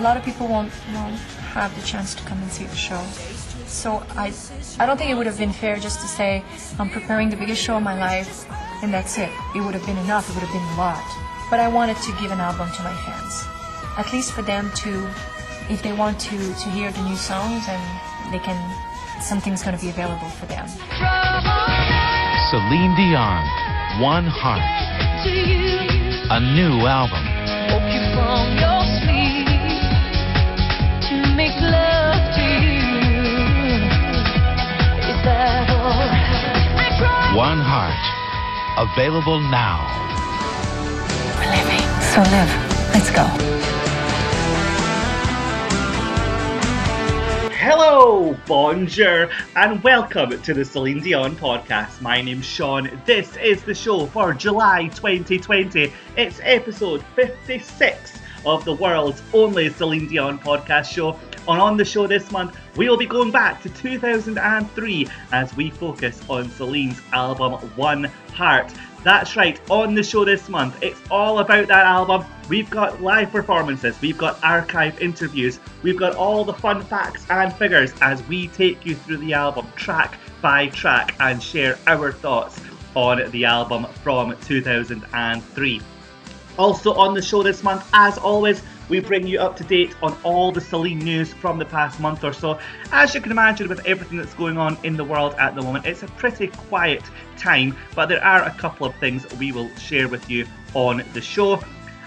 a lot of people won't won't have the chance to come and see the show. So I I don't think it would have been fair just to say I'm preparing the biggest show of my life and that's it. It would have been enough. It would have been a lot. But I wanted to give an album to my fans, at least for them to, if they want to to hear the new songs and they can something's going to be available for them. Celine Dion, One Heart. A new album. One Heart. Available now. We're living, so live. Let's go. Hello, bonjour, and welcome to the Celine Dion podcast. My name's Sean. This is the show for July 2020. It's episode 56 of the world's only Celine Dion podcast show. On the show this month, we will be going back to 2003 as we focus on Celine's album One Heart. That's right, on the show this month, it's all about that album. We've got live performances, we've got archive interviews, we've got all the fun facts and figures as we take you through the album track by track and share our thoughts on the album from 2003. Also on the show this month, as always, we bring you up to date on all the Celine news from the past month or so. As you can imagine, with everything that's going on in the world at the moment, it's a pretty quiet time, but there are a couple of things we will share with you on the show.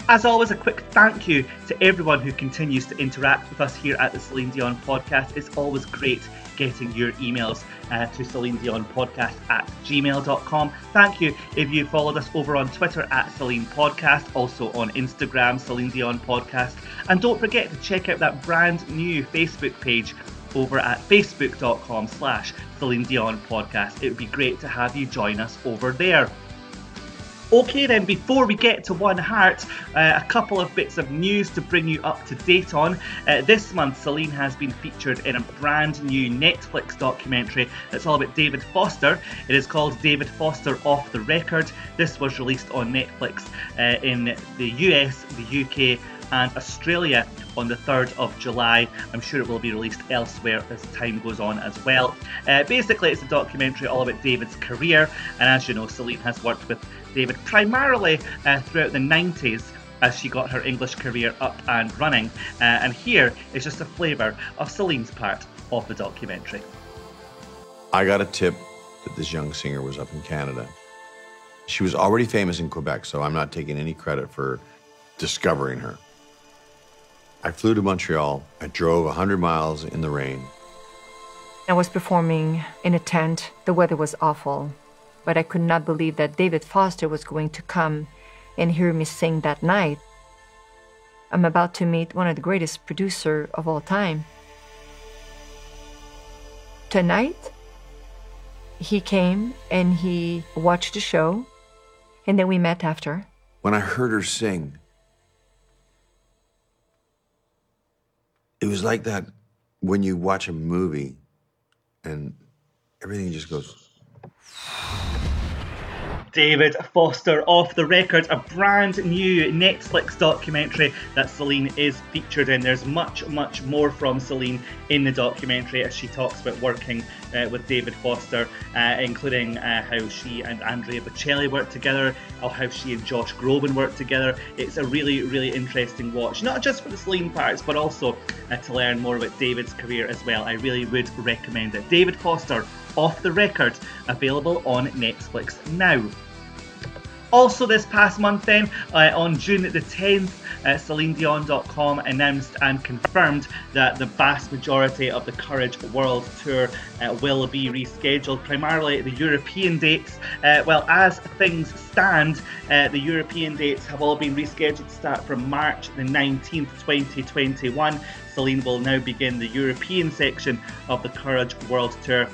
As always, a quick thank you to everyone who continues to interact with us here at the Celine Dion podcast. It's always great getting your emails uh, to Celine Dion podcast at gmail.com. Thank you if you followed us over on Twitter at Celine Podcast, also on Instagram, Celine Dion Podcast. And don't forget to check out that brand new Facebook page over at facebook.com slash Celine Dion Podcast. It would be great to have you join us over there. Okay, then, before we get to One Heart, uh, a couple of bits of news to bring you up to date on. Uh, this month, Celine has been featured in a brand new Netflix documentary that's all about David Foster. It is called David Foster Off the Record. This was released on Netflix uh, in the US, the UK, and Australia on the 3rd of July. I'm sure it will be released elsewhere as time goes on as well. Uh, basically, it's a documentary all about David's career, and as you know, Celine has worked with David primarily uh, throughout the 90s as she got her English career up and running. Uh, and here is just a flavour of Celine's part of the documentary. I got a tip that this young singer was up in Canada. She was already famous in Quebec, so I'm not taking any credit for discovering her. I flew to Montreal. I drove 100 miles in the rain. I was performing in a tent. The weather was awful but I could not believe that David Foster was going to come and hear me sing that night. I'm about to meet one of the greatest producers of all time. Tonight, he came and he watched the show, and then we met after. When I heard her sing, it was like that when you watch a movie and everything just goes David Foster off the record, a brand new Netflix documentary that Celine is featured in. There's much, much more from Celine in the documentary as she talks about working uh, with David Foster, uh, including uh, how she and Andrea Bocelli worked together, or how she and Josh Groban worked together. It's a really, really interesting watch, not just for the Celine parts, but also uh, to learn more about David's career as well. I really would recommend it. David Foster off the Record, available on Netflix now. Also, this past month, then, uh, on June the 10th, uh, CelineDion.com announced and confirmed that the vast majority of the Courage World Tour uh, will be rescheduled, primarily the European dates. Uh, well, as things stand, uh, the European dates have all been rescheduled to start from March the 19th, 2021. Celine will now begin the European section of the Courage World Tour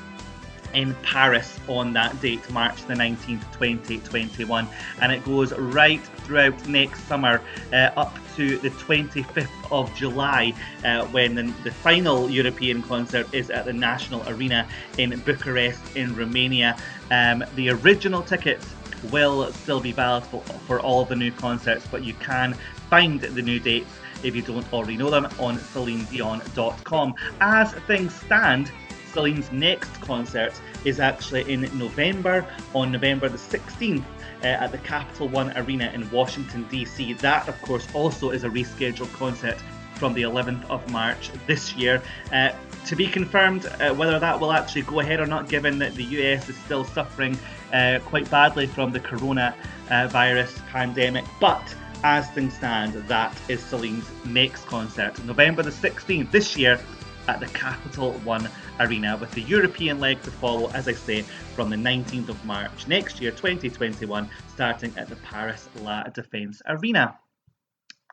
in Paris on that date, March the 19th, 2021. And it goes right throughout next summer uh, up to the 25th of July uh, when the, the, final European concert is at the National Arena in Bucharest in Romania. Um, the original tickets will still be valid for, for all the new concerts, but you can find the new dates if you don't already know them on CelineDion.com. As things stand, Celine's next concert is actually in November, on November the 16th. Uh, at the Capital One Arena in Washington, D.C. That, of course, also is a rescheduled concert from the 11th of March this year. Uh, to be confirmed uh, whether that will actually go ahead or not, given that the US is still suffering uh, quite badly from the coronavirus pandemic. But as things stand, that is Celine's next concert, November the 16th this year at the Capital One Arena, with the European leg to follow, as I say, from the 19th of March next year, 2021, starting at the Paris La Défense Arena.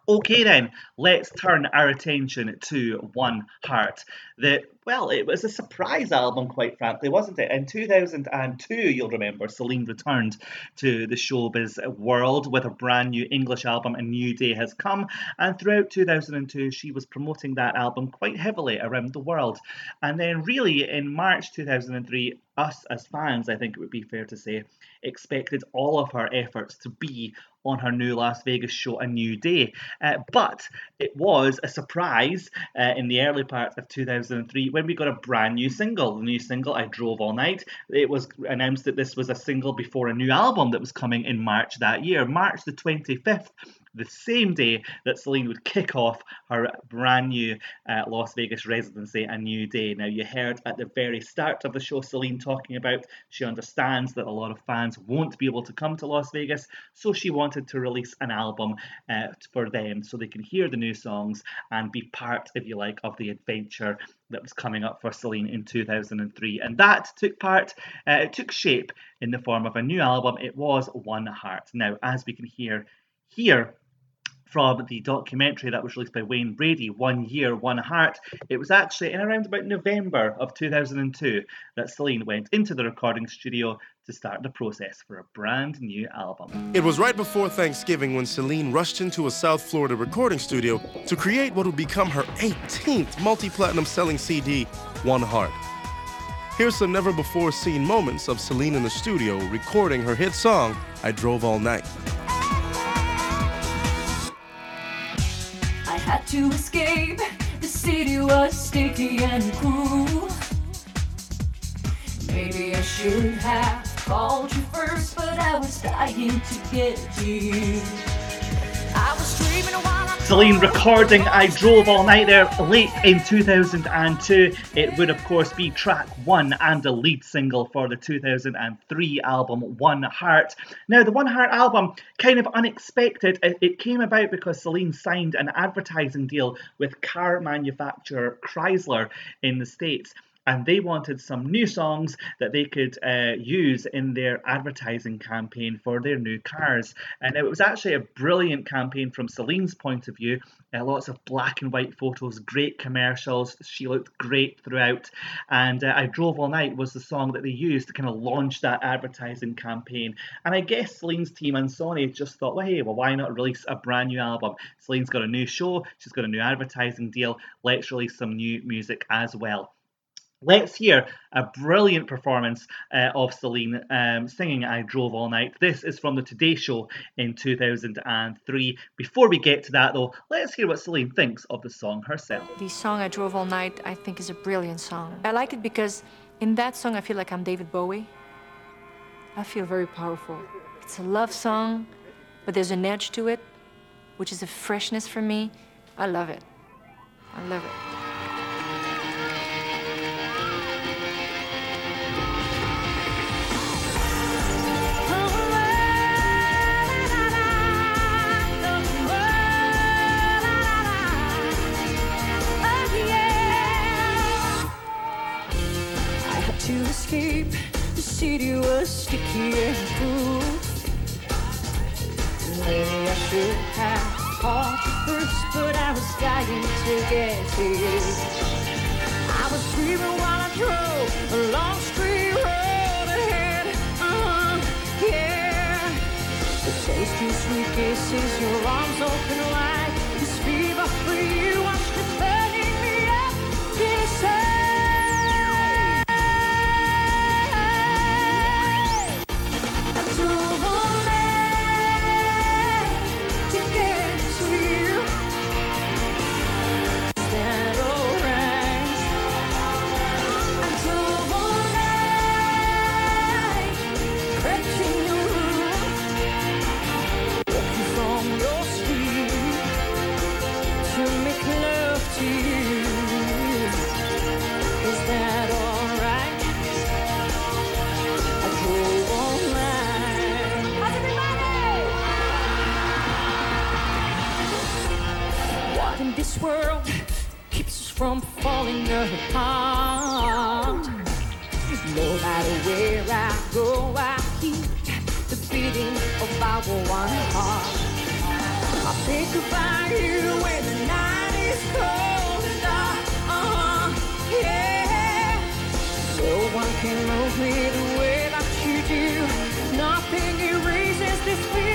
Okay, then, let's turn our attention to One Heart. The well, it was a surprise album, quite frankly, wasn't it? In 2002, you'll remember, Celine returned to the showbiz world with a brand new English album, A New Day Has Come. And throughout 2002, she was promoting that album quite heavily around the world. And then, really, in March 2003, us as fans, I think it would be fair to say, expected all of her efforts to be on her new Las Vegas show, A New Day. Uh, but it was a surprise uh, in the early part of 2003 when we got a brand new single. The new single, I Drove All Night. It was announced that this was a single before a new album that was coming in March that year, March the 25th the same day that Celine would kick off her brand new uh, Las Vegas residency, A New Day. Now, you heard at the very start of the show Celine talking about she understands that a lot of fans won't be able to come to Las Vegas, so she wanted to release an album uh, for them so they can hear the new songs and be part, if you like, of the adventure that was coming up for Celine in 2003. And that took part, uh, it took shape in the form of a new album. It was One Heart. Now, as we can hear here, from the documentary that was released by Wayne Brady, One Year, One Heart. It was actually in around about November of 2002 that Celine went into the recording studio to start the process for a brand new album. It was right before Thanksgiving when Celine rushed into a South Florida recording studio to create what would become her 18th multi platinum selling CD, One Heart. Here's some never before seen moments of Celine in the studio recording her hit song, I Drove All Night. To escape. The city was sticky and cruel. Maybe I should have called you first, but I was dying to get to you. I was dreaming Celine recording I Drove All Night there late in 2002. It would, of course, be track one and the lead single for the 2003 album One Heart. Now, the One Heart album, kind of unexpected, it came about because Celine signed an advertising deal with car manufacturer Chrysler in the States and they wanted some new songs that they could uh, use in their advertising campaign for their new cars. And it was actually a brilliant campaign from Celine's point of view. Uh, lots of black and white photos, great commercials. She looked great throughout. And uh, I Drove All Night was the song that they used to kind of launch that advertising campaign. And I guess Celine's team and Sony just thought, well, hey, well, why not release a brand new album? Celine's got a new show, she's got a new advertising deal. Let's release some new music as well. Let's hear a brilliant performance uh, of Celine um, singing I Drove All Night. This is from the Today Show in 2003. Before we get to that, though, let's hear what Celine thinks of the song herself. The song I Drove All Night, I think, is a brilliant song. I like it because in that song, I feel like I'm David Bowie. I feel very powerful. It's a love song, but there's an edge to it, which is a freshness for me. I love it. I love it. Escape. The city was sticky and cool. Maybe I should have called first, but I was dying to get to you. I was dreaming while I drove a long straight road ahead. Uh-huh, yeah. The taste of sweet kisses, your arms open wide. This fever for you, this world keeps us from falling apart? No matter where I go, I hear the beating of our one heart. I think about you when the night is cold and dark. Uh-huh, yeah. No one can move me the way that you do. Nothing erases this feeling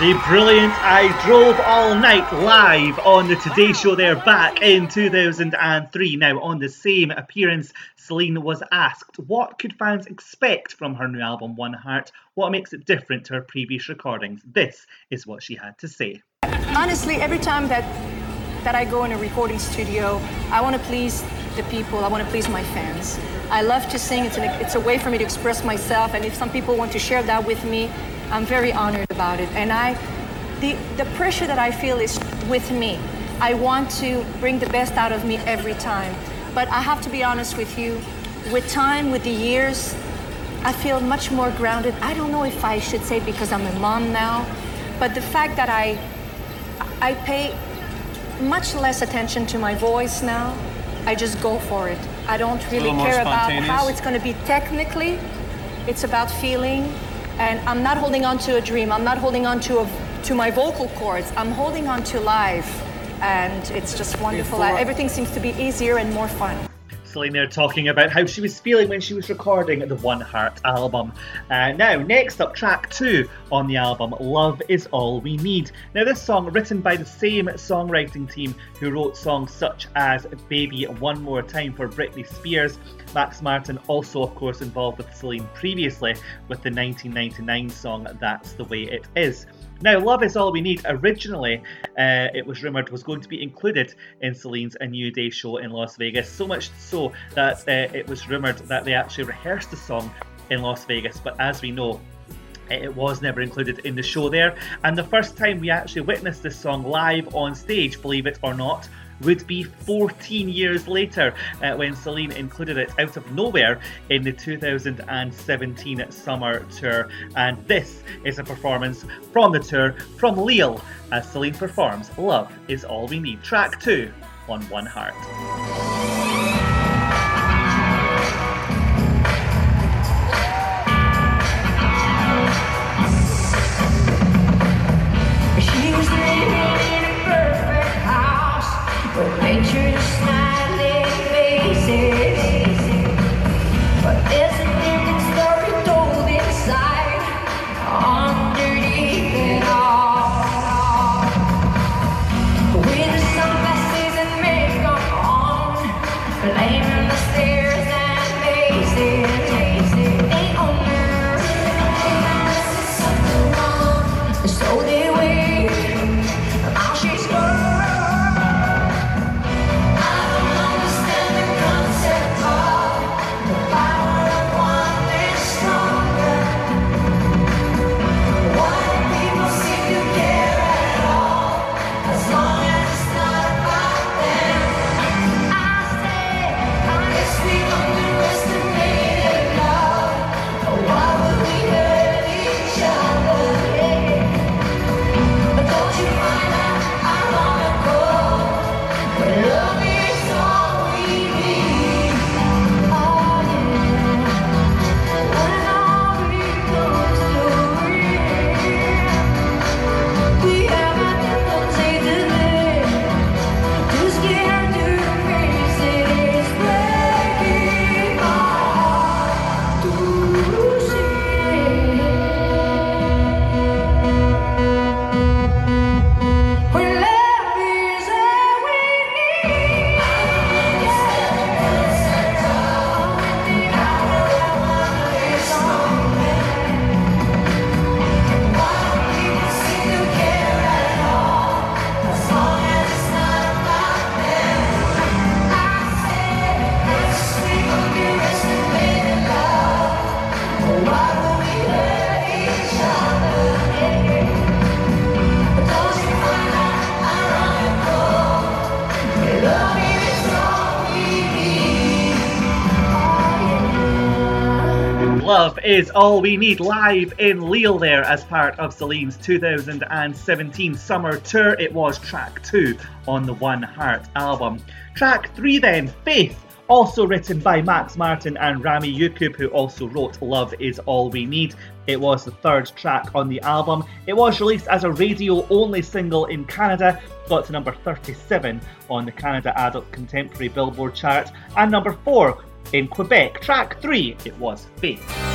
The brilliant I Drove All Night live on the Today Show there back in 2003. Now, on the same appearance, Celine was asked what could fans expect from her new album One Heart? What makes it different to her previous recordings? This is what she had to say. honestly, every time that that I go in a recording studio, I want to please the people. I want to please my fans. I love to sing. It's, an, it's a way for me to express myself. And if some people want to share that with me, I'm very honored about it. And I, the the pressure that I feel is with me. I want to bring the best out of me every time. But I have to be honest with you. With time, with the years, I feel much more grounded. I don't know if I should say because I'm a mom now, but the fact that I I pay much less attention to my voice now. I just go for it. I don't really care about how it's going to be technically. It's about feeling, and I'm not holding on to a dream. I'm not holding on to a, to my vocal cords. I'm holding on to life, and it's just wonderful. Before- Everything seems to be easier and more fun. Celine there talking about how she was feeling when she was recording the One Heart album. Uh, now, next up, track two on the album, Love Is All We Need. Now, this song, written by the same songwriting team who wrote songs such as Baby One More Time for Britney Spears. Max Martin also, of course, involved with Celine previously with the 1999 song That's the Way It Is. Now, Love Is All We Need originally, uh, it was rumoured, was going to be included in Celine's A New Day show in Las Vegas. So much so that uh, it was rumoured that they actually rehearsed the song in Las Vegas. But as we know, it was never included in the show there. And the first time we actually witnessed this song live on stage, believe it or not, would be 14 years later uh, when Celine included it out of nowhere in the 2017 summer tour. And this is a performance from the tour from Lille as Celine performs Love is All We Need, track two on One Heart. Is All We Need live in Lille there as part of Celine's 2017 summer tour. It was track two on the One Heart album. Track three then, Faith. Also written by Max Martin and Rami Yacoub, who also wrote Love Is All We Need. It was the third track on the album. It was released as a radio only single in Canada, got to number 37 on the Canada Adult Contemporary Billboard chart, and number 4 in Quebec. Track 3, it was Faith.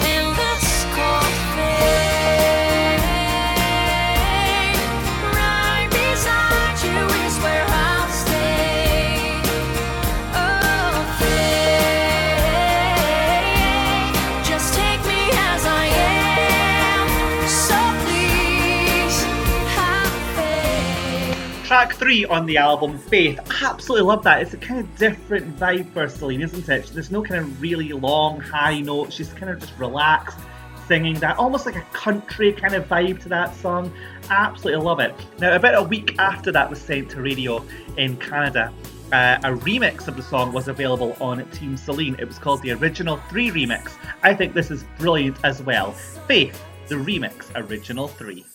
Track three on the album, Faith. Absolutely love that. It's a kind of different vibe for Celine, isn't it? There's no kind of really long high notes. She's kind of just relaxed, singing that, almost like a country kind of vibe to that song. Absolutely love it. Now, about a week after that was sent to radio in Canada, uh, a remix of the song was available on Team Celine. It was called the Original 3 Remix. I think this is brilliant as well. Faith, the remix, Original 3.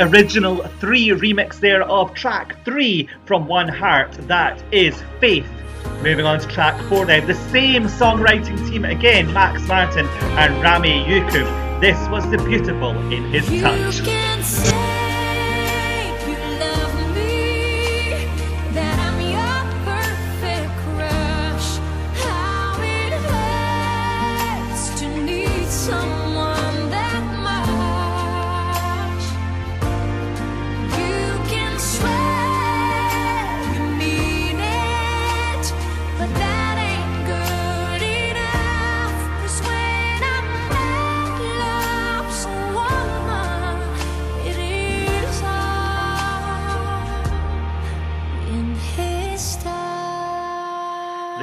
Original three remix there of track three from One Heart. That is Faith. Moving on to track four then, the same songwriting team again, Max Martin and Rami Yusuf. This was the beautiful in his touch.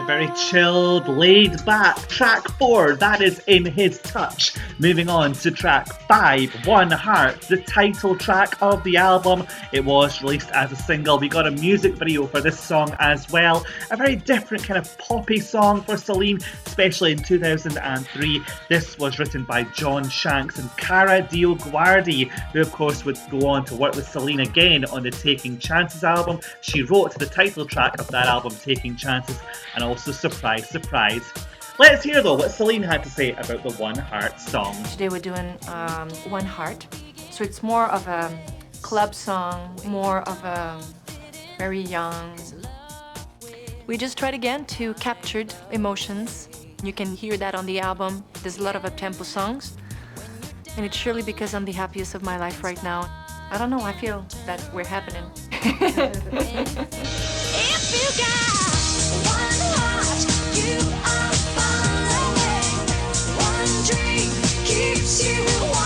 Very chilled, laid back track four, that is in his touch. Moving on to track five, One Heart, the title track of the album. It was released as a single. We got a music video for this song as well. A very different kind of poppy song for Celine, especially in 2003. This was written by John Shanks and Kara DioGuardi, who of course would go on to work with Celine again on the Taking Chances album. She wrote the title track of that album, Taking Chances, and also surprise, surprise. Let's hear though what Celine had to say about the One Heart song. Today we're doing um, One Heart. So it's more of a club song, more of a very young. We just tried again to capture emotions. You can hear that on the album. There's a lot of up-tempo songs. And it's surely because I'm the happiest of my life right now. I don't know, I feel that we're happening. keeps you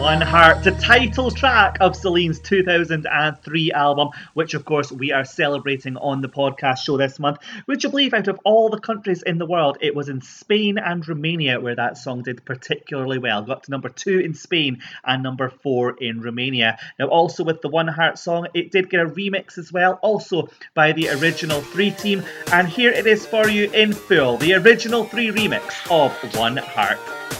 One Heart, the title track of Celine's 2003 album, which of course we are celebrating on the podcast show this month. Would you believe out of all the countries in the world, it was in Spain and Romania where that song did particularly well. Got to number two in Spain and number four in Romania. Now, also with the One Heart song, it did get a remix as well, also by the original three team. And here it is for you in full the original three remix of One Heart.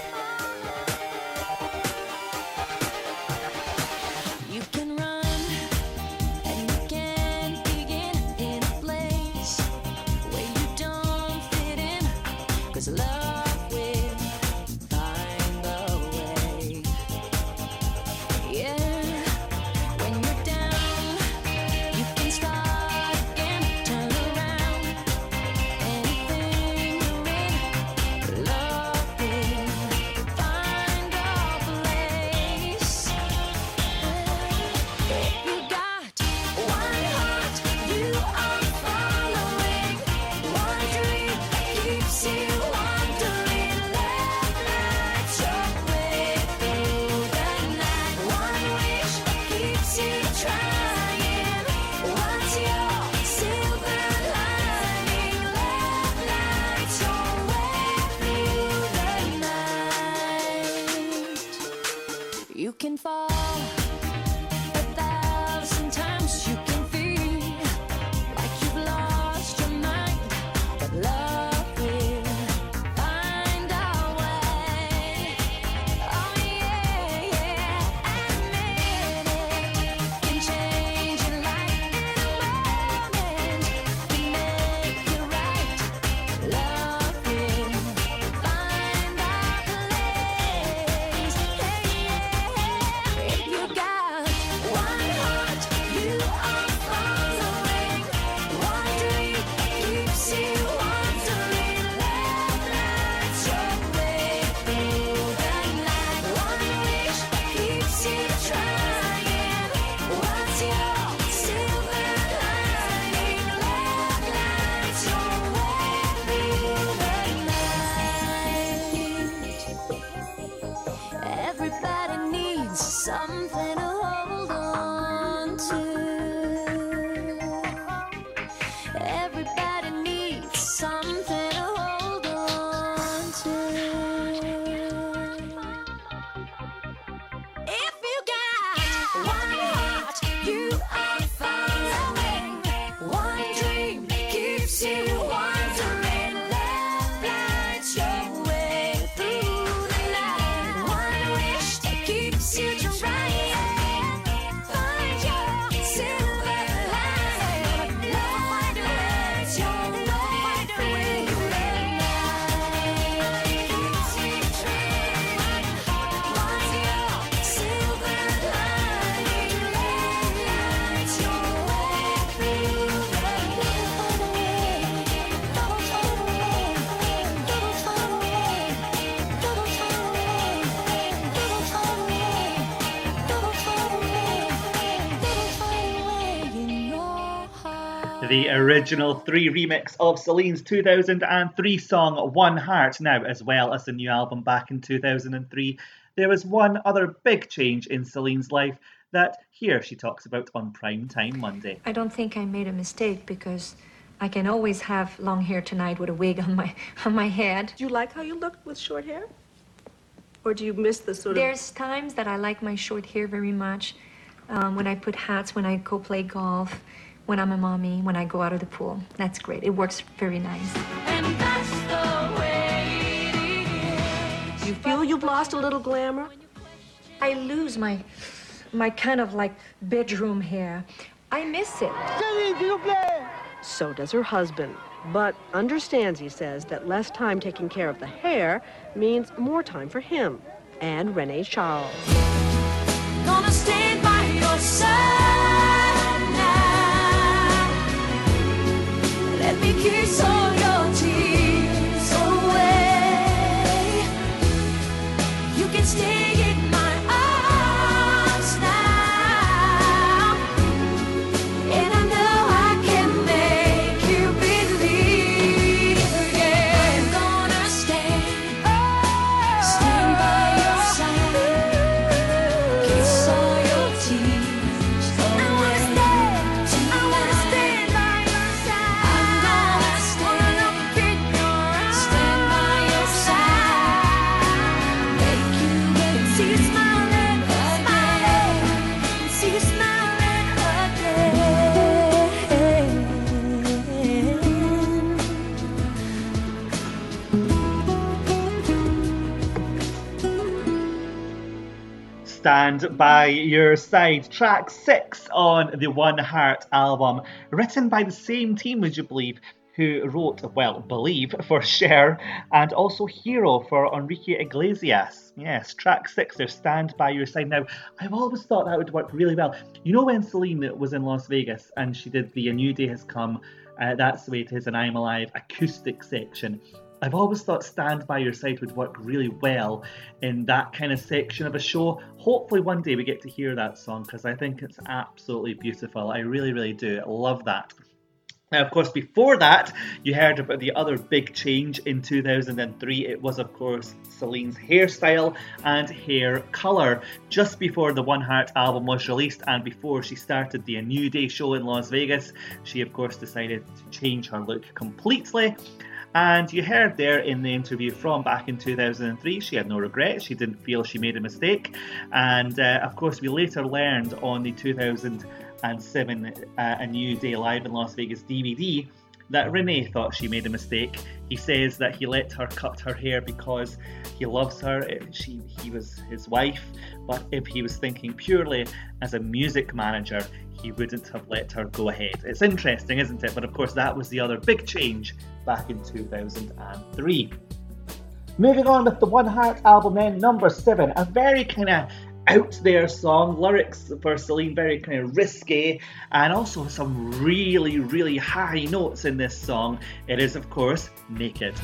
can fall. The original three remix of Celine's 2003 song One Heart, now as well as the new album back in 2003. There was one other big change in Celine's life that here she talks about on Prime Time Monday. I don't think I made a mistake because I can always have long hair tonight with a wig on my on my head. Do you like how you look with short hair? Or do you miss the sort of There's times that I like my short hair very much. Um, when I put hats, when I go play golf, when I'm a mommy, when I go out of the pool. That's great. It works very nice. And that's the way it is. you feel you've lost a little glamour? I lose my my kind of like bedroom hair. I miss it. So does her husband. But understands, he says, that less time taking care of the hair means more time for him and René-Charles. Stand by Your Side, track six on the One Heart album, written by the same team, would you believe, who wrote, well, Believe for Cher and also Hero for Enrique Iglesias. Yes, track six there, Stand by Your Side. Now, I've always thought that would work really well. You know, when Celine was in Las Vegas and she did the A New Day Has Come, uh, That's the Way It Is, and I'm Alive acoustic section. I've always thought Stand By Your Side would work really well in that kind of section of a show. Hopefully, one day we get to hear that song because I think it's absolutely beautiful. I really, really do. I love that. Now, of course, before that, you heard about the other big change in 2003. It was, of course, Celine's hairstyle and hair colour. Just before the One Heart album was released and before she started the A New Day show in Las Vegas, she, of course, decided to change her look completely. And you heard there in the interview from back in 2003, she had no regrets. She didn't feel she made a mistake. And uh, of course, we later learned on the 2007 uh, A New Day Live in Las Vegas DVD that René thought she made a mistake. He says that he let her cut her hair because he loves her. Eh, she, he was his wife, but if he was thinking purely as a music manager, he wouldn't have let her go ahead. It's interesting, isn't it? But of course, that was the other big change back in 2003. Moving on with the One Heart album, then number seven, a very kind of out there song, lyrics for Celine very kind of risky, and also some really, really high notes in this song. It is, of course, Naked.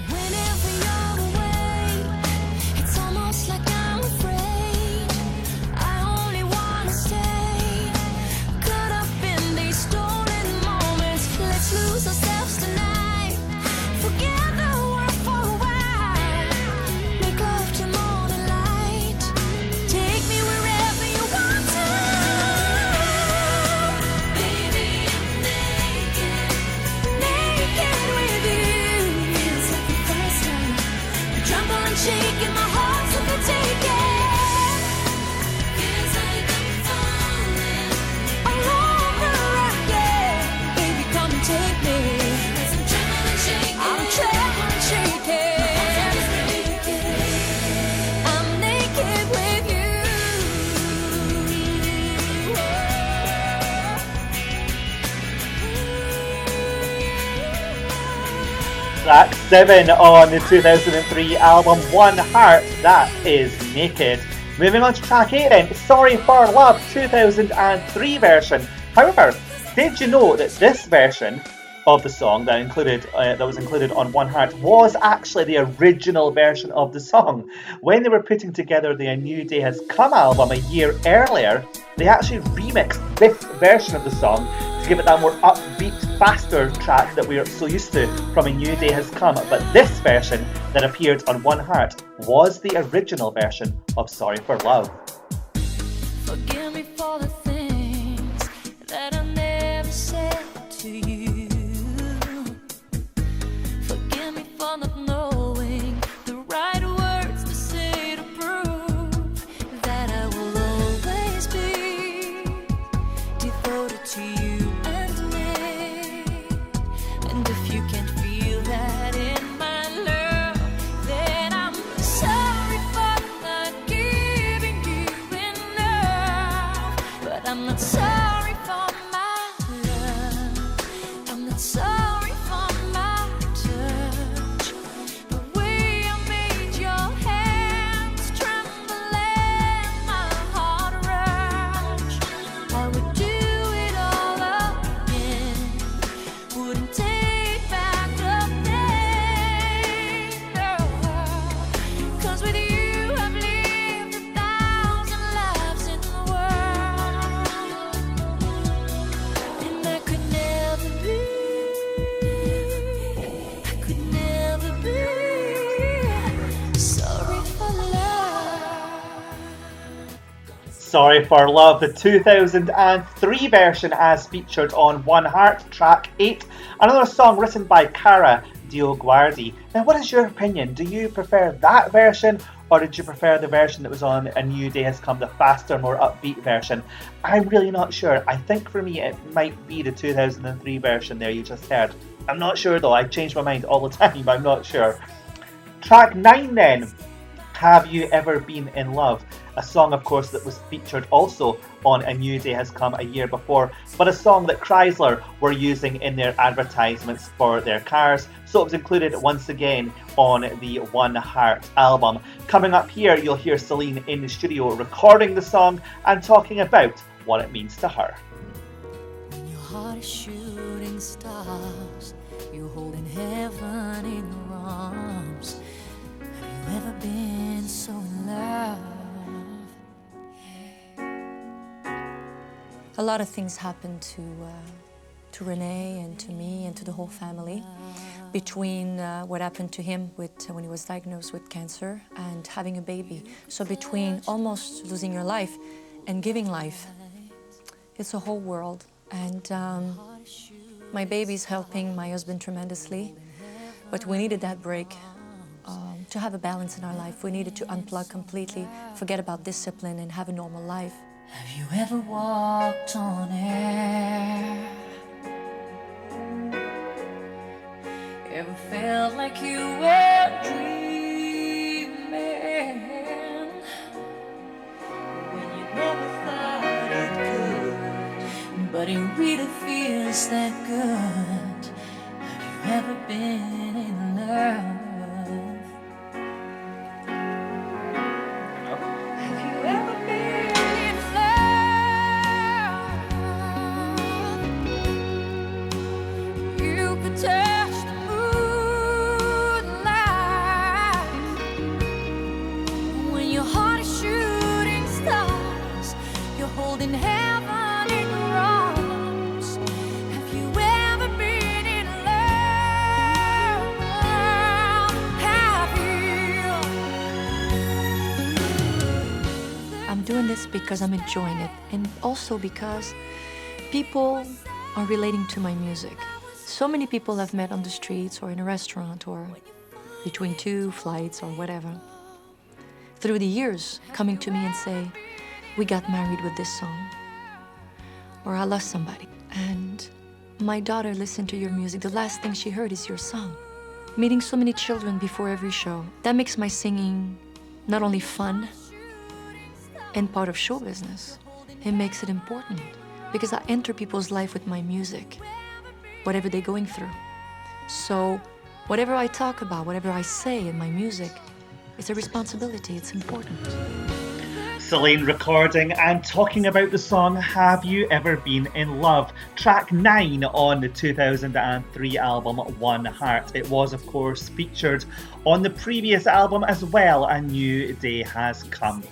7 on the 2003 album One Heart, that is Naked. Moving on to track 8 then, Sorry for Love 2003 version. However, did you know that this version of the song that included uh, that was included on One Heart was actually the original version of the song. When they were putting together the A New Day Has Come album a year earlier, they actually remixed this version of the song to give it that more upbeat, faster track that we are so used to from A New Day Has Come. But this version that appeared on One Heart was the original version of Sorry for Love. For Love, the 2003 version as featured on One Heart, track 8. Another song written by Kara DioGuardi. Now, what is your opinion? Do you prefer that version or did you prefer the version that was on A New Day Has Come, the faster, more upbeat version? I'm really not sure. I think for me it might be the 2003 version there you just heard. I'm not sure though, I change my mind all the time, I'm not sure. Track 9 then. Have You Ever Been in Love? A song, of course, that was featured also on A New Day Has Come a year before, but a song that Chrysler were using in their advertisements for their cars, so it was included once again on the One Heart album. Coming up here, you'll hear Celine in the studio recording the song and talking about what it means to her. Your heart is shooting stars, you're holding heaven in your arms. Have you ever been so in love? A lot of things happened to uh, to René and to me and to the whole family between uh, what happened to him with uh, when he was diagnosed with cancer and having a baby. So between almost losing your life and giving life, it's a whole world. And um, my baby's helping my husband tremendously, but we needed that break um, to have a balance in our life. We needed to unplug completely, forget about discipline, and have a normal life. Have you ever walked on air? Ever felt like you were dreaming when you never thought it could, but it really feels that good? Have you ever been in love? Because I'm enjoying it and also because people are relating to my music. So many people I've met on the streets or in a restaurant or between two flights or whatever. Through the years, coming to me and say, We got married with this song. Or I lost somebody. And my daughter listened to your music. The last thing she heard is your song. Meeting so many children before every show. That makes my singing not only fun, and part of show business. It makes it important because I enter people's life with my music, whatever they're going through. So Whatever I talk about, whatever I say in my music, it's a responsibility, it's important. Celine recording and talking about the song Have You Ever Been in Love? Track 9 on the 2003 album One Heart. It was, of course, featured on the previous album as well, A New Day Has Come.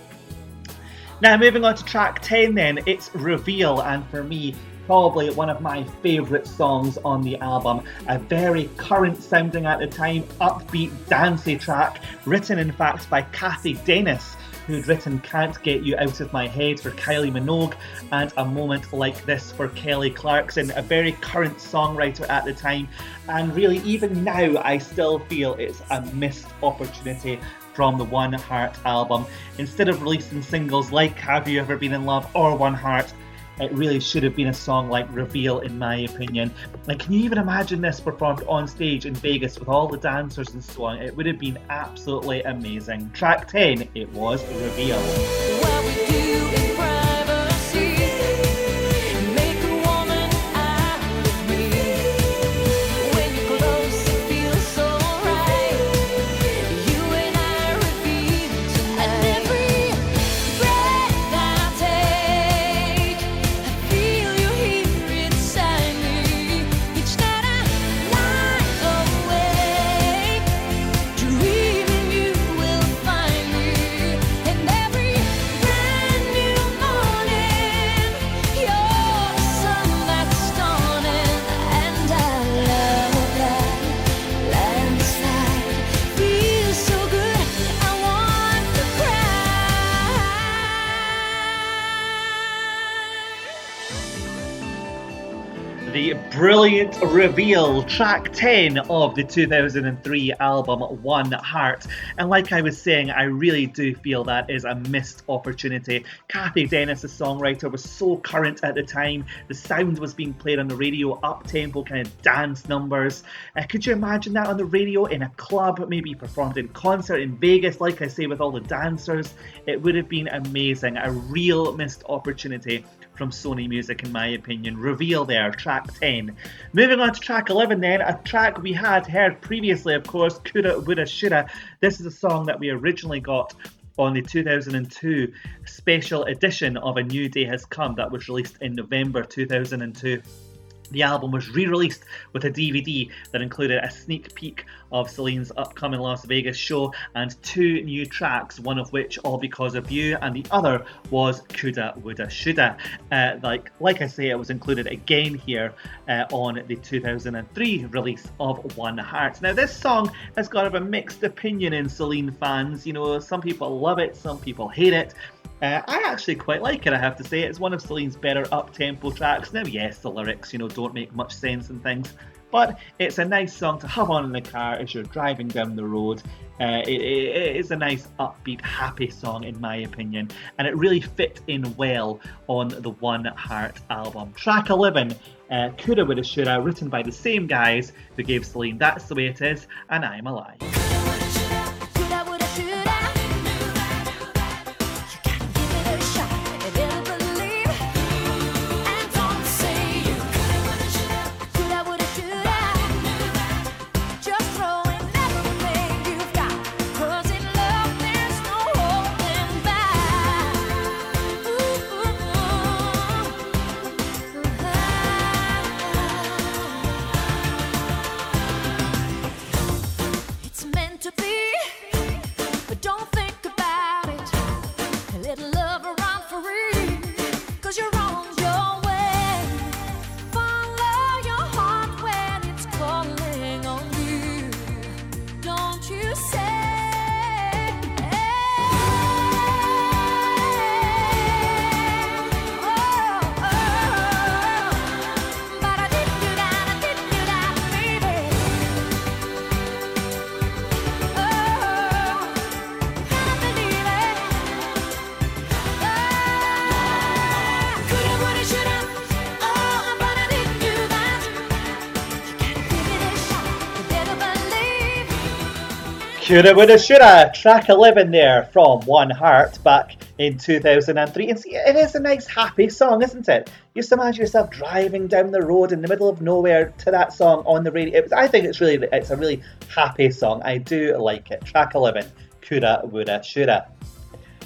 Now, moving on to track 10, then, it's Reveal, and for me, probably one of my favourite songs on the album. A very current sounding at the time, upbeat, dancey track, written in fact by Cathy Dennis who'd written Can't Get You Out of My Head for Kylie Minogue and A Moment Like This for Kelly Clarkson, a very current songwriter at the time. And really, even now, I still feel it's a missed opportunity from the One Heart album. Instead of releasing singles like Have You Ever Been in Love or One Heart, it really should have been a song like Reveal, in my opinion. Like, can you even imagine this performed on stage in Vegas with all the dancers and so on? It would have been absolutely amazing. Track 10, it was Reveal. Reveal, track 10 of the 2003 album One Heart. And like I was saying, I really do feel that is a missed opportunity. Cathy Dennis, the songwriter, was so current at the time. The sound was being played on the radio, up tempo kind of dance numbers. Uh, could you imagine that on the radio in a club, maybe performed in concert in Vegas, like I say, with all the dancers? It would have been amazing. A real missed opportunity from Sony Music, in my opinion. Reveal there, track 10. Moving on to track 11, then, a track we had heard previously, of course, Coulda, Woulda, Shoulda. This is a song that we originally got on the 2002 special edition of A New Day Has Come that was released in November 2002. The album was re released with a DVD that included a sneak peek of Celine's upcoming Las Vegas show and two new tracks, one of which All Because of You, and the other was Coulda, Woulda, Shoulda. Uh, like, like I say, it was included again here uh, on the 2003 release of One Heart. Now, this song has got a mixed opinion in Celine fans. You know, some people love it, some people hate it. Uh, I actually quite like it, I have to say. It's one of Celine's better up tempo tracks. Now, yes, the lyrics, you know, don't make much sense and things, but it's a nice song to have on in the car as you're driving down the road. Uh, it, it, it is a nice, upbeat, happy song, in my opinion, and it really fit in well on the One Heart album. Track 11, uh, Coulda, Woulda, Shoulda, written by the same guys who gave Celine That's the Way It Is and I'm Alive. Woulda, shoulda. Track 11 there from One Heart back in 2003. And see, it is a nice, happy song, isn't it? You just imagine yourself driving down the road in the middle of nowhere to that song on the radio. Was, I think it's really, it's a really happy song. I do like it. Track 11, Coulda, Woulda, Shoulda.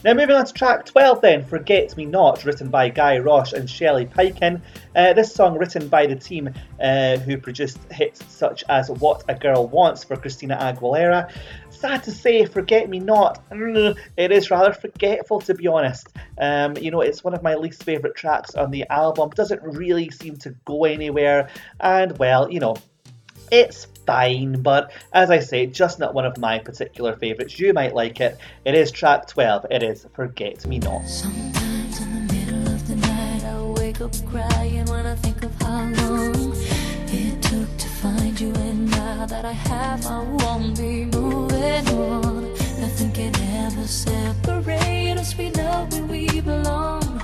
Now, moving on to track 12, then, Forget Me Not, written by Guy Roche and Shelley Peiken. Uh, this song, written by the team uh, who produced hits such as What a Girl Wants for Christina Aguilera. Sad to say, Forget Me Not, mm, it is rather forgetful to be honest. Um, you know, it's one of my least favourite tracks on the album, doesn't really seem to go anywhere, and well, you know, it's fine, but as I say, just not one of my particular favourites. You might like it. It is track 12. It is Forget Me Not. Sometimes in the middle of the night, I wake up crying when I think of how long now that I have, I won't be moving on. Nothing can ever separate us. We know where we belong.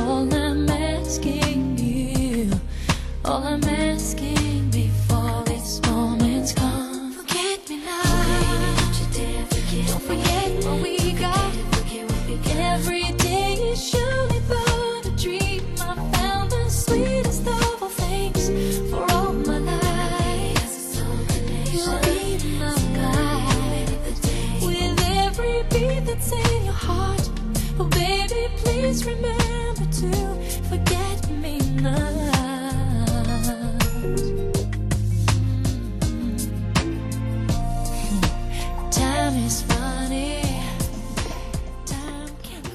All I'm asking you, all I'm asking before this moment's gone. Forget me now. Don't forget what we got. Every day is surely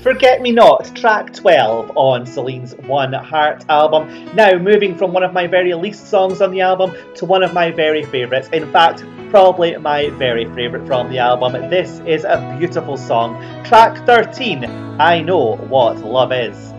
Forget Me Not, track 12 on Celine's One Heart album. Now, moving from one of my very least songs on the album to one of my very favourites. In fact, probably my very favourite from the album. This is a beautiful song. Track 13, I Know What Love Is.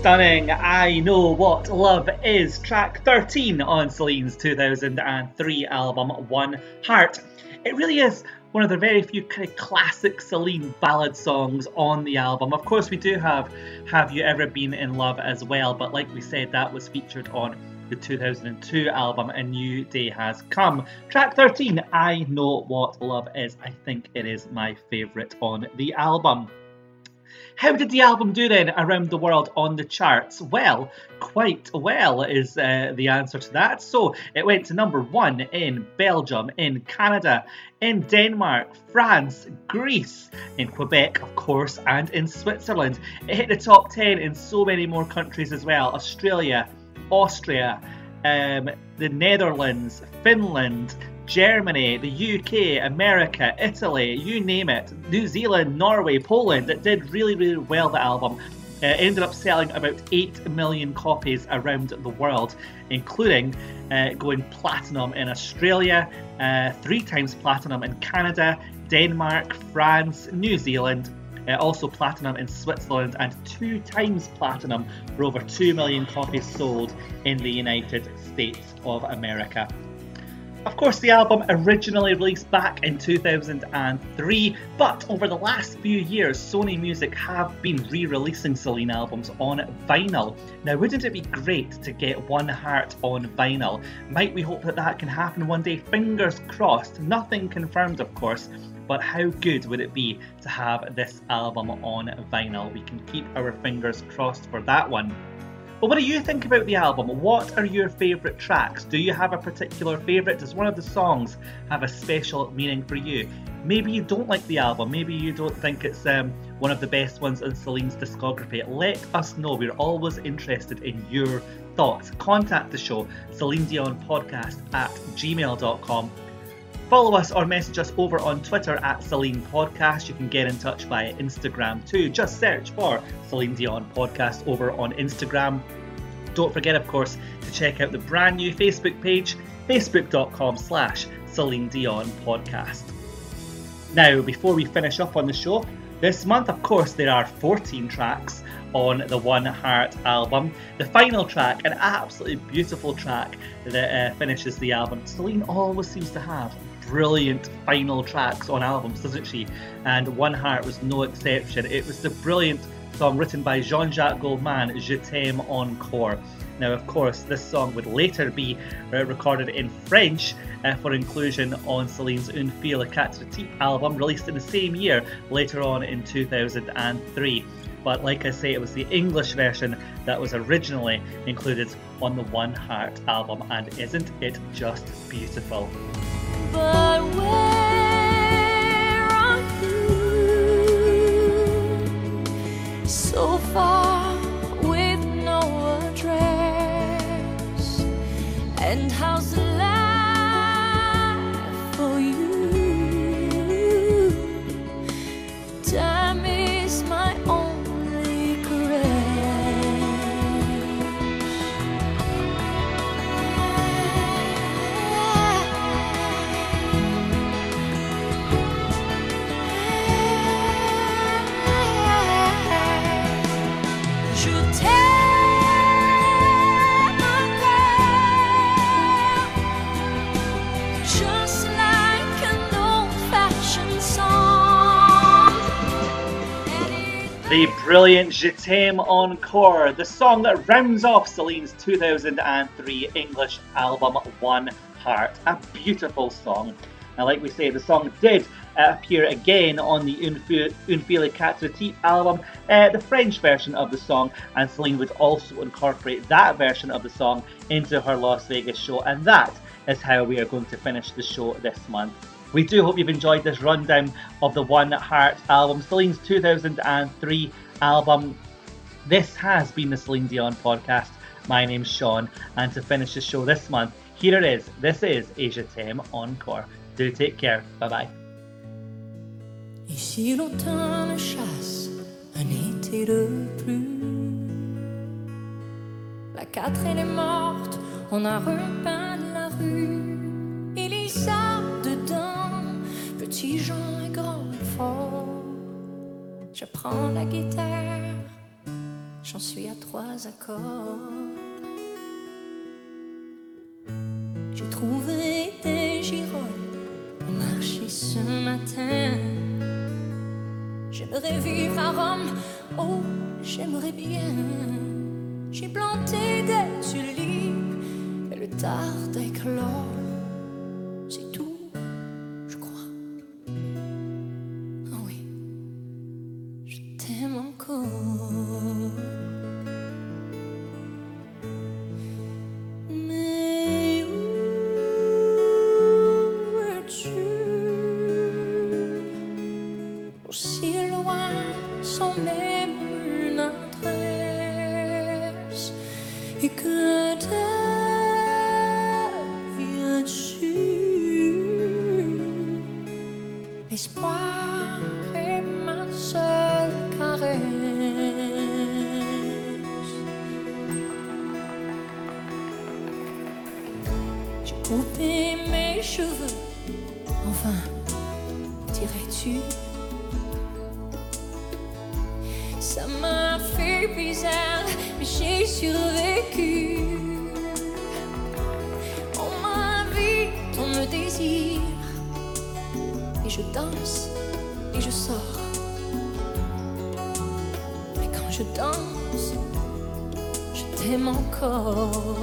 Stunning I Know What Love Is, track 13 on Celine's 2003 album One Heart. It really is one of the very few kind of classic Celine ballad songs on the album. Of course, we do have Have You Ever Been in Love as well, but like we said, that was featured on the 2002 album A New Day Has Come. Track 13, I Know What Love Is. I think it is my favourite on the album. How did the album do then around the world on the charts? Well, quite well is uh, the answer to that. So it went to number one in Belgium, in Canada, in Denmark, France, Greece, in Quebec, of course, and in Switzerland. It hit the top 10 in so many more countries as well Australia, Austria, um, the Netherlands, Finland, Germany, the UK, America, Italy, you name it, New Zealand, Norway, Poland. It did really, really well, the album. Uh, ended up selling about 8 million copies around the world, including uh, going platinum in Australia, uh, three times platinum in Canada, Denmark, France, New Zealand, uh, also platinum in Switzerland, and two times platinum for over 2 million copies sold in the United States of America. Of course, the album originally released back in 2003, but over the last few years, Sony Music have been re releasing Celine albums on vinyl. Now, wouldn't it be great to get One Heart on vinyl? Might we hope that that can happen one day? Fingers crossed. Nothing confirmed, of course, but how good would it be to have this album on vinyl? We can keep our fingers crossed for that one. But what do you think about the album? What are your favourite tracks? Do you have a particular favourite? Does one of the songs have a special meaning for you? Maybe you don't like the album. Maybe you don't think it's um, one of the best ones in Celine's discography. Let us know. We're always interested in your thoughts. Contact the show, Celine Dion Podcast at gmail.com. Follow us or message us over on Twitter at Celine Podcast. You can get in touch via Instagram too. Just search for Celine Dion Podcast over on Instagram. Don't forget, of course, to check out the brand new Facebook page, facebook.com slash Celine Dion Podcast. Now, before we finish up on the show, this month, of course, there are 14 tracks on the One Heart album. The final track, an absolutely beautiful track that uh, finishes the album. Celine always seems to have brilliant final tracks on albums, doesn't she? And One Heart was no exception. It was the brilliant song written by Jean Jacques Goldman, Je t'aime encore. Now, of course, this song would later be uh, recorded in French uh, for inclusion on Celine's Une fille et quatre types album, released in the same year, later on in 2003. But like I say, it was the English version that was originally included on the One Heart album, and isn't it just beautiful? But where are you? So far with no address. And how's the life The brilliant Je t'aime encore, the song that rounds off Celine's 2003 English album One Heart. A beautiful song. And like we say, the song did uh, appear again on the Une Une Fille Quatre album, uh, the French version of the song, and Celine would also incorporate that version of the song into her Las Vegas show, and that is how we are going to finish the show this month. We do hope you've enjoyed this rundown of the One Heart album, Celine's 2003 album. This has been the Celine Dion podcast. My name's Sean, and to finish the show this month, here it is. This is Je t'aime encore. Do take care. Bye bye. Si l'automne chasse un été de La est morte, on a repeint grand. Je prends la guitare, j'en suis à trois accords. J'ai trouvé des girolles au marché ce matin. J'aimerais vivre à Rome, oh, j'aimerais bien. J'ai planté des tulipes et le tard éclore. je danse, je t'aime encore.